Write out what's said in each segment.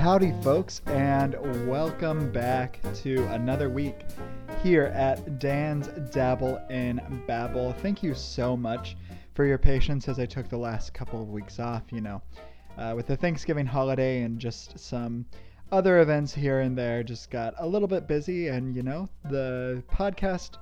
Howdy, folks, and welcome back to another week here at Dan's Dabble in Babble. Thank you so much for your patience as I took the last couple of weeks off, you know, uh, with the Thanksgiving holiday and just some other events here and there. Just got a little bit busy, and you know, the podcast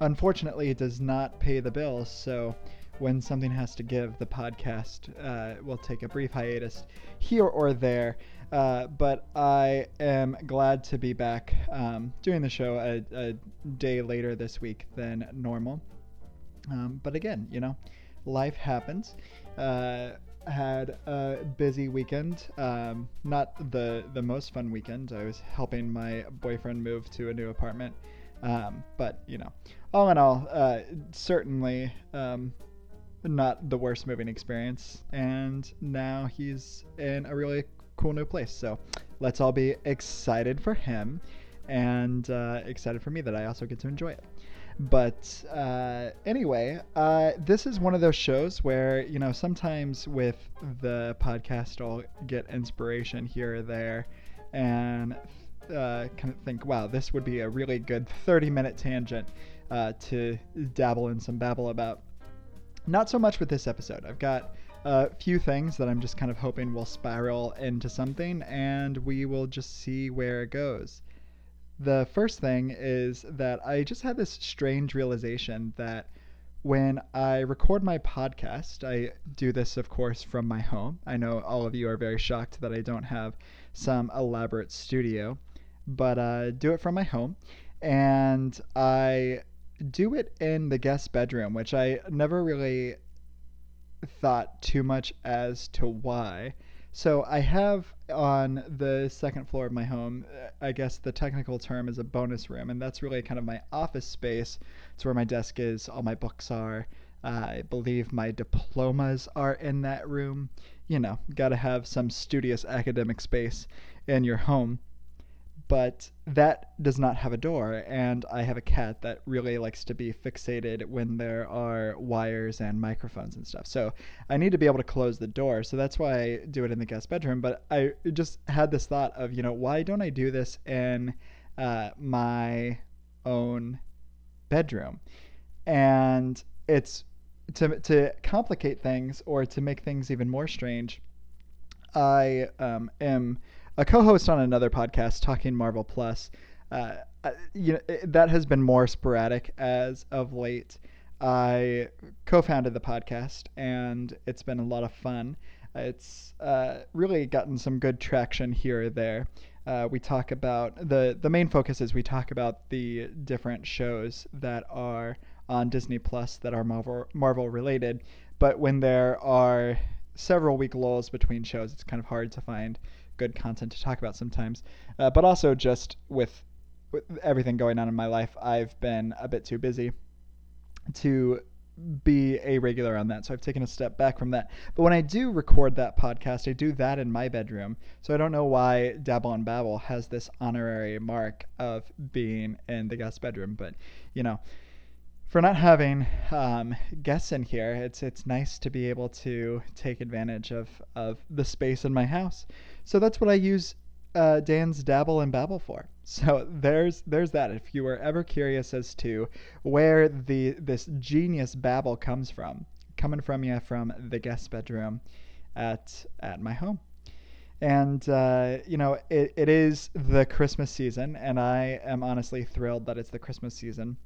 unfortunately does not pay the bills, so when something has to give, the podcast uh, will take a brief hiatus here or there. Uh, but I am glad to be back um, doing the show a, a, day later this week than normal. Um, but again, you know, life happens. Uh, had a busy weekend. Um, not the the most fun weekend. I was helping my boyfriend move to a new apartment. Um, but you know, all in all, uh, certainly um, not the worst moving experience. And now he's in a really cool new place. So let's all be excited for him and uh, excited for me that I also get to enjoy it. But uh, anyway, uh, this is one of those shows where, you know, sometimes with the podcast, I'll get inspiration here or there and uh, kind of think, wow, this would be a really good 30 minute tangent uh, to dabble in some babble about. Not so much with this episode. I've got a few things that I'm just kind of hoping will spiral into something, and we will just see where it goes. The first thing is that I just had this strange realization that when I record my podcast, I do this, of course, from my home. I know all of you are very shocked that I don't have some elaborate studio, but uh, do it from my home. And I do it in the guest bedroom, which I never really thought too much as to why. So I have on the second floor of my home, I guess the technical term is a bonus room, and that's really kind of my office space. It's where my desk is, all my books are. Uh, I believe my diplomas are in that room. You know, got to have some studious academic space in your home but that does not have a door and i have a cat that really likes to be fixated when there are wires and microphones and stuff. So i need to be able to close the door. So that's why i do it in the guest bedroom. But i just had this thought of you know why don't i do this in uh, my own bedroom? And it's to, to complicate things or to make things even more strange i um, am a co-host on another podcast talking Marvel Plus. Uh, you know that has been more sporadic as of late. I co-founded the podcast, and it's been a lot of fun. It's uh, really gotten some good traction here or there. Uh, we talk about the the main focus is we talk about the different shows that are on Disney Plus that are Marvel Marvel related. But when there are several week lulls between shows, it's kind of hard to find good content to talk about sometimes. Uh, but also just with, with everything going on in my life, I've been a bit too busy to be a regular on that. So I've taken a step back from that. But when I do record that podcast, I do that in my bedroom. So I don't know why Dabble in Babble has this honorary mark of being in the guest bedroom, but you know, for not having um, guests in here, it's it's nice to be able to take advantage of, of the space in my house. So that's what I use uh, Dan's Dabble in Babble for. So there's there's that. If you were ever curious as to where the this genius babble comes from, coming from you from the guest bedroom at at my home. And uh, you know it, it is the Christmas season, and I am honestly thrilled that it's the Christmas season.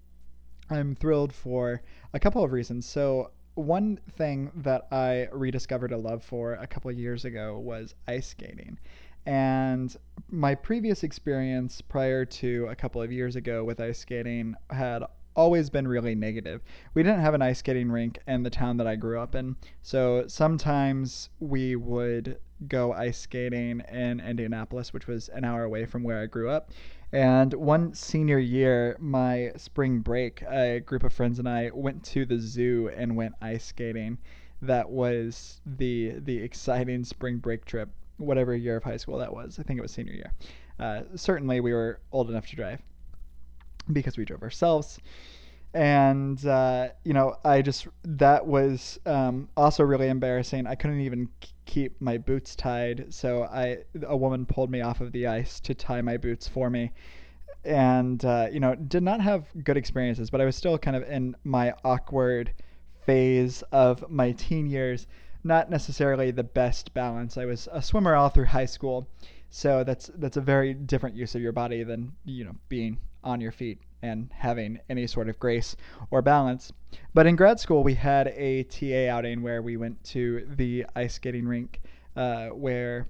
I'm thrilled for a couple of reasons. So one thing that I rediscovered a love for a couple of years ago was ice skating. And my previous experience prior to a couple of years ago with ice skating had always been really negative. We didn't have an ice skating rink in the town that I grew up in. So sometimes we would go ice skating in Indianapolis, which was an hour away from where I grew up. And one senior year, my spring break, a group of friends and I went to the zoo and went ice skating. That was the the exciting spring break trip, whatever year of high school that was. I think it was senior year. Uh, certainly, we were old enough to drive because we drove ourselves. and uh, you know I just that was um, also really embarrassing. I couldn't even keep my boots tied, so I a woman pulled me off of the ice to tie my boots for me, and uh, you know did not have good experiences. But I was still kind of in my awkward phase of my teen years. Not necessarily the best balance. I was a swimmer all through high school, so that's that's a very different use of your body than you know being on your feet and having any sort of grace or balance. But in grad school, we had a TA outing where we went to the ice skating rink uh, where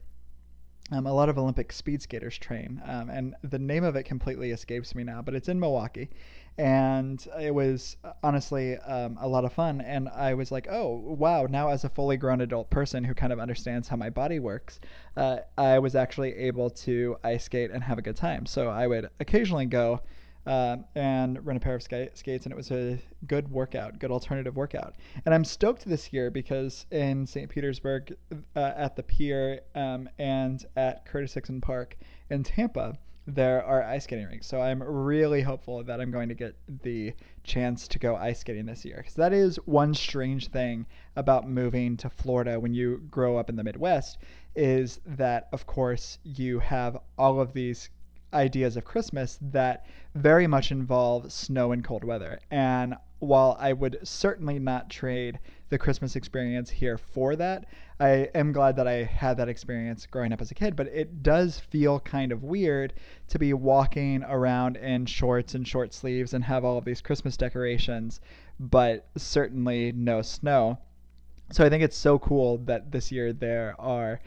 um, a lot of Olympic speed skaters train. Um, and the name of it completely escapes me now, but it's in Milwaukee. And it was honestly um, a lot of fun. And I was like, oh, wow, now as a fully grown adult person who kind of understands how my body works, uh, I was actually able to ice skate and have a good time. So I would occasionally go uh, and rent a pair of skates, and it was a good workout, good alternative workout. And I'm stoked this year because in St. Petersburg, uh, at the pier um, and at Curtis Hixon Park in Tampa, there are ice skating rinks. So I'm really hopeful that I'm going to get the chance to go ice skating this year. Because that is one strange thing about moving to Florida when you grow up in the Midwest, is that, of course, you have all of these ideas of Christmas that very much involve snow and cold weather. And while I would certainly not trade the Christmas experience here for that, I am glad that I had that experience growing up as a kid. But it does feel kind of weird to be walking around in shorts and short sleeves and have all of these Christmas decorations, but certainly no snow. So I think it's so cool that this year there are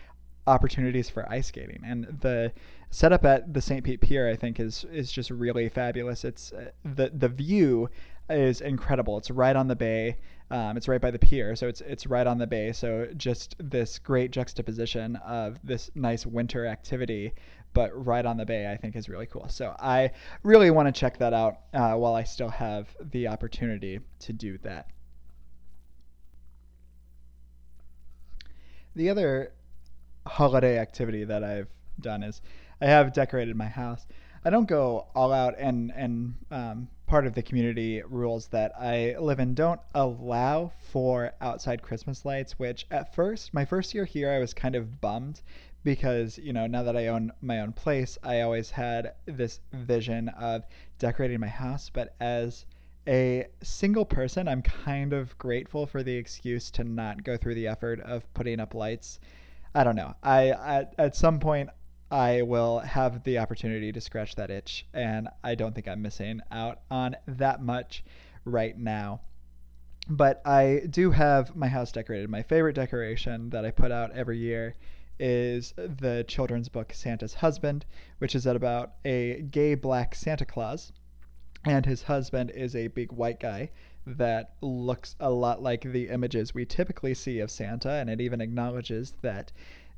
opportunities for ice skating and the setup at the St. Pete Pier, I think, is is just really fabulous. It's uh, the the view is incredible. It's right on the bay. Um, it's right by the pier, so it's it's right on the bay. So just this great juxtaposition of this nice winter activity, but right on the bay, I think is really cool. So I really want to check that out uh, while I still have the opportunity to do that. The other holiday activity that I've done is I have decorated my house. I don't go all out, and and um, part of the community rules that I live in don't allow for outside Christmas lights. Which at first, my first year here, I was kind of bummed because you know now that I own my own place, I always had this vision of decorating my house. But as a single person, I'm kind of grateful for the excuse to not go through the effort of putting up lights. I don't know. I at, at some point I will have the opportunity to scratch that itch, and I don't think I'm missing out on that much right now. But I do have my house decorated. My favorite decoration that I put out every year is the children's book Santa's Husband, which is about a gay black Santa Claus, and his husband is a big white guy that looks a lot like the images we typically see of Santa, and it even acknowledges that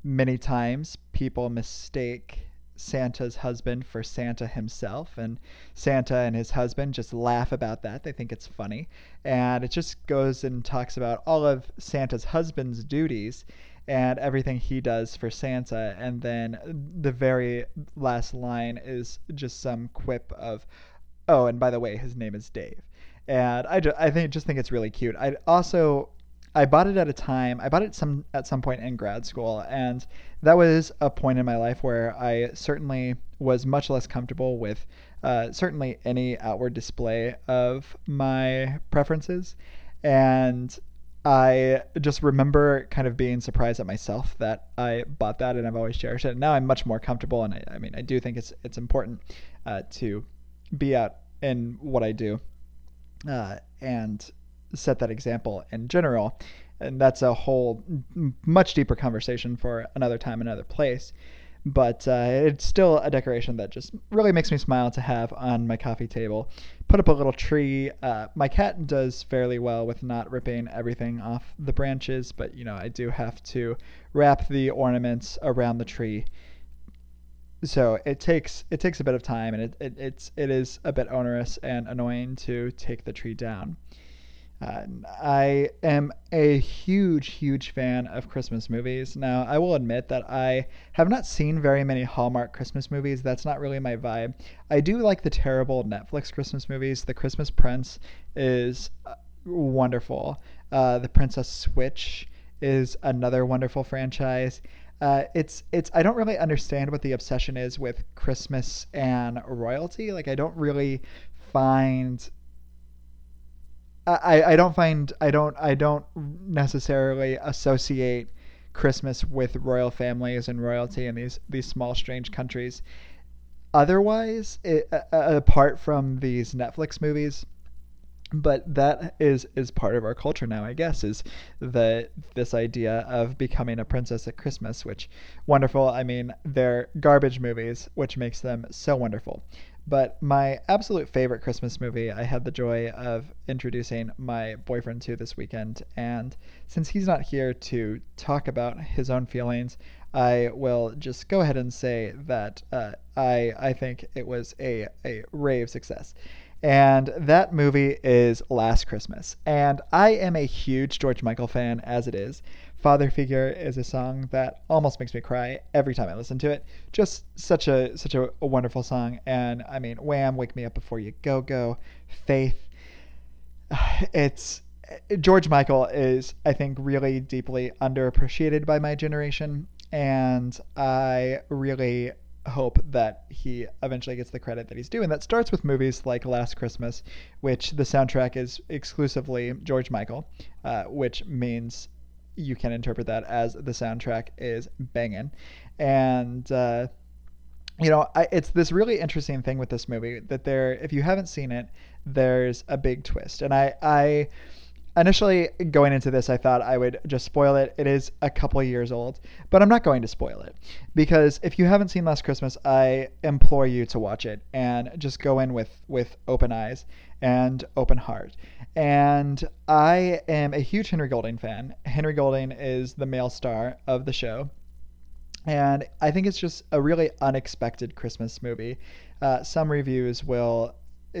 many times people mistake Santa's husband for Santa himself, and Santa and his husband just laugh about that. They think it's funny. And it just goes and talks about all of Santa's husband's duties and everything he does for Santa. And then the very last line is just some quip of, oh, and by the way, his name is Dave. And I, just, I think just think it's really cute. I also I bought it at a time. I bought it some at some point in grad school, and that was a point in my life where I certainly was much less comfortable with uh, certainly any outward display of my preferences, and I just remember kind of being surprised at myself that I bought that, and I've always cherished it. And now I'm much more comfortable, and I, I mean, I do think it's it's important uh, to be out in what I do, uh, and set that example in general. And that's a whole much deeper conversation for another time, another place. But uh, it's still a decoration that just really makes me smile to have on my coffee table. Put up a little tree. Uh, my cat does fairly well with not ripping everything off the branches, but you know I do have to wrap the ornaments around the tree so it takes it takes a bit of time and it, it it's it is a bit onerous and annoying to take the tree down Uh, I am a huge, huge fan of Christmas movies. Now, I will admit that I have not seen very many Hallmark Christmas movies. That's not really my vibe. I do like the terrible Netflix Christmas movies. The Christmas Prince is uh, wonderful. Uh, the Princess Switch is another wonderful franchise. Uh, it's it's I don't really understand what the obsession is with Christmas and royalty. Like I don't really find I, I don't find I don't I don't necessarily associate Christmas with royal families and royalty in these these small strange countries. Otherwise, it, uh, apart from these Netflix movies, but that is is part of our culture now i guess is the this idea of becoming a princess at christmas which wonderful i mean they're garbage movies which makes them so wonderful but my absolute favorite Christmas movie, I had the joy of introducing my boyfriend to this weekend. And since he's not here to talk about his own feelings, I will just go ahead and say that uh, I, I think it was a, a rave success. And that movie is Last Christmas. And I am a huge George Michael fan as it is. Father Figure is a song that almost makes me cry every time I listen to it. Just such a such a, a wonderful song. And I mean, Wham, Wake Me Up Before You Go Go, Faith. It's George Michael is I think really deeply underappreciated by my generation, and I really hope that he eventually gets the credit that he's due. And that starts with movies like Last Christmas, which the soundtrack is exclusively George Michael, uh, which means you can interpret that as the soundtrack is banging. And, uh, you know, I, it's this really interesting thing with this movie that there, if you haven't seen it, there's a big twist. And I, I, initially going into this, I thought I would just spoil it. It is a couple years old, but I'm not going to spoil it because if you haven't seen Last Christmas, I implore you to watch it and just go in with with open eyes and open heart. And I am a huge Henry Golding fan. Henry Golding is the male star of the show. And I think it's just a really unexpected Christmas movie. Uh, some reviews will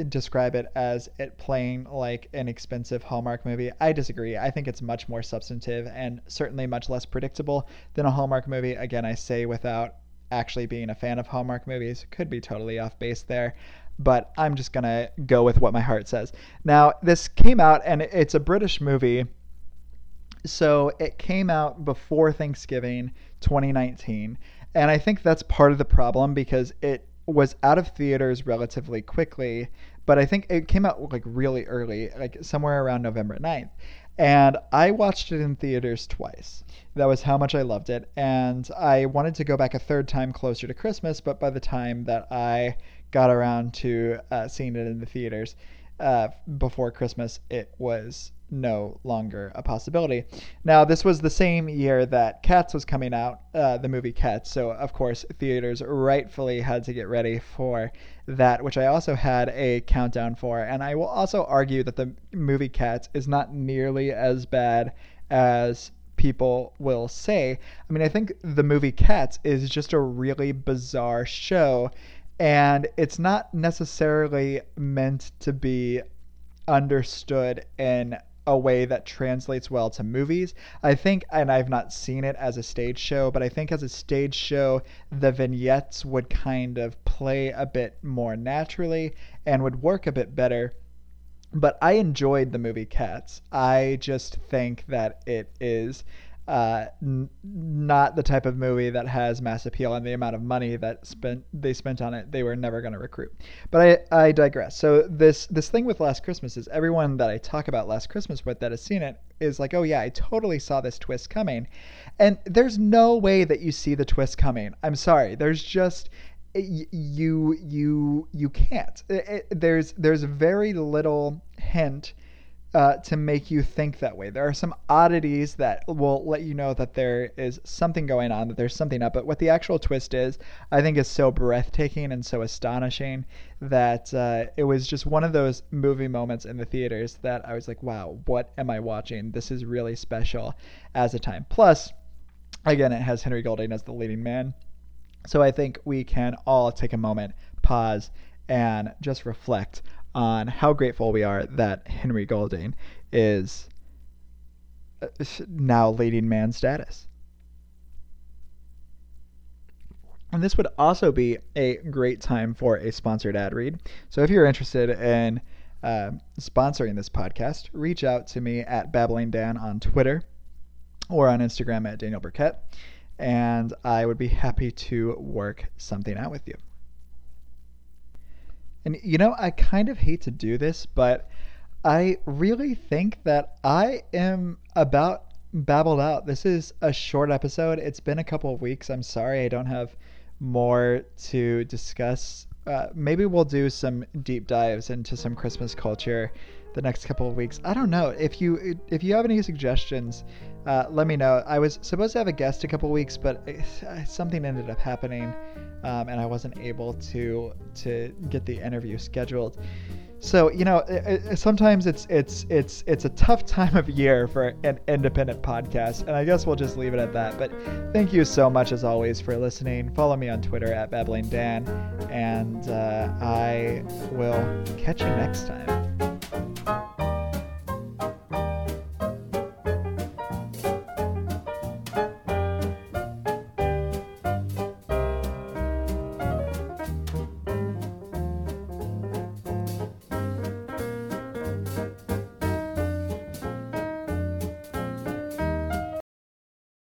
describe it as it playing like an expensive Hallmark movie. I disagree. I think it's much more substantive and certainly much less predictable than a Hallmark movie. Again, I say without actually being a fan of Hallmark movies. Could be totally off base there, but I'm just going to go with what my heart says. Now, this came out and it's a British movie. So it came out before Thanksgiving 2019. And I think that's part of the problem because it was out of theaters relatively quickly, but I think it came out like really early, like somewhere around November 9th. And I watched it in theaters twice. That was how much I loved it. And I wanted to go back a third time closer to Christmas, but by the time that I got around to uh, seeing it in the theaters uh, before Christmas, it was no longer a possibility. Now, this was the same year that Cats was coming out, uh, the movie Cats. So, of course, theaters rightfully had to get ready for that, which I also had a countdown for. And I will also argue that the movie Cats is not nearly as bad as people will say. I mean, I think the movie Cats is just a really bizarre show. And it's not necessarily meant to be understood in a way that translates well to movies. I think, and I've not seen it as a stage show, but I think as a stage show, the vignettes would kind of play a bit more naturally and would work a bit better. But I enjoyed the movie Cats. I just think that it is uh, n- not the type of movie that has mass appeal and the amount of money that spent they spent on it they were never going to recruit. But I, I digress. So this this thing with last christmas is everyone that i talk about last christmas with that has seen it is like oh yeah i totally saw this twist coming. And there's no way that you see the twist coming. I'm sorry. There's just you you you can't. It, it, there's there's very little hint uh, to make you think that way. There are some oddities that will let you know that there is something going on, that there's something up. But what the actual twist is, I think, is so breathtaking and so astonishing that uh, it was just one of those movie moments in the theaters that I was like, wow, what am I watching? This is really special as a time. Plus, again, it has Henry Golding as the leading man. So I think we can all take a moment, pause, and just reflect on how grateful we are that Henry Golding is uh, now leading man status. And this would also be a great time for a sponsored ad read. So if you're interested in uh, sponsoring this podcast, reach out to me at Babbling Dan on Twitter or on Instagram at Daniel Burkett, and I would be happy to work something out with you. And you know, I kind of hate to do this, but I really think that I am about babbled out. This is a short episode. It's been a couple of weeks. I'm sorry I don't have more to discuss. Uh, maybe we'll do some deep dives into some Christmas culture the next couple of weeks. I don't know if you if you have any suggestions, uh, let me know. I was supposed to have a guest a couple weeks, but uh, something ended up happening, um, and I wasn't able to to get the interview scheduled. So you know, it, it, sometimes it's it's it's it's a tough time of year for an independent podcast, and I guess we'll just leave it at that. But thank you so much as always for listening. Follow me on Twitter at Babbling Dan, and uh, I will catch you next time.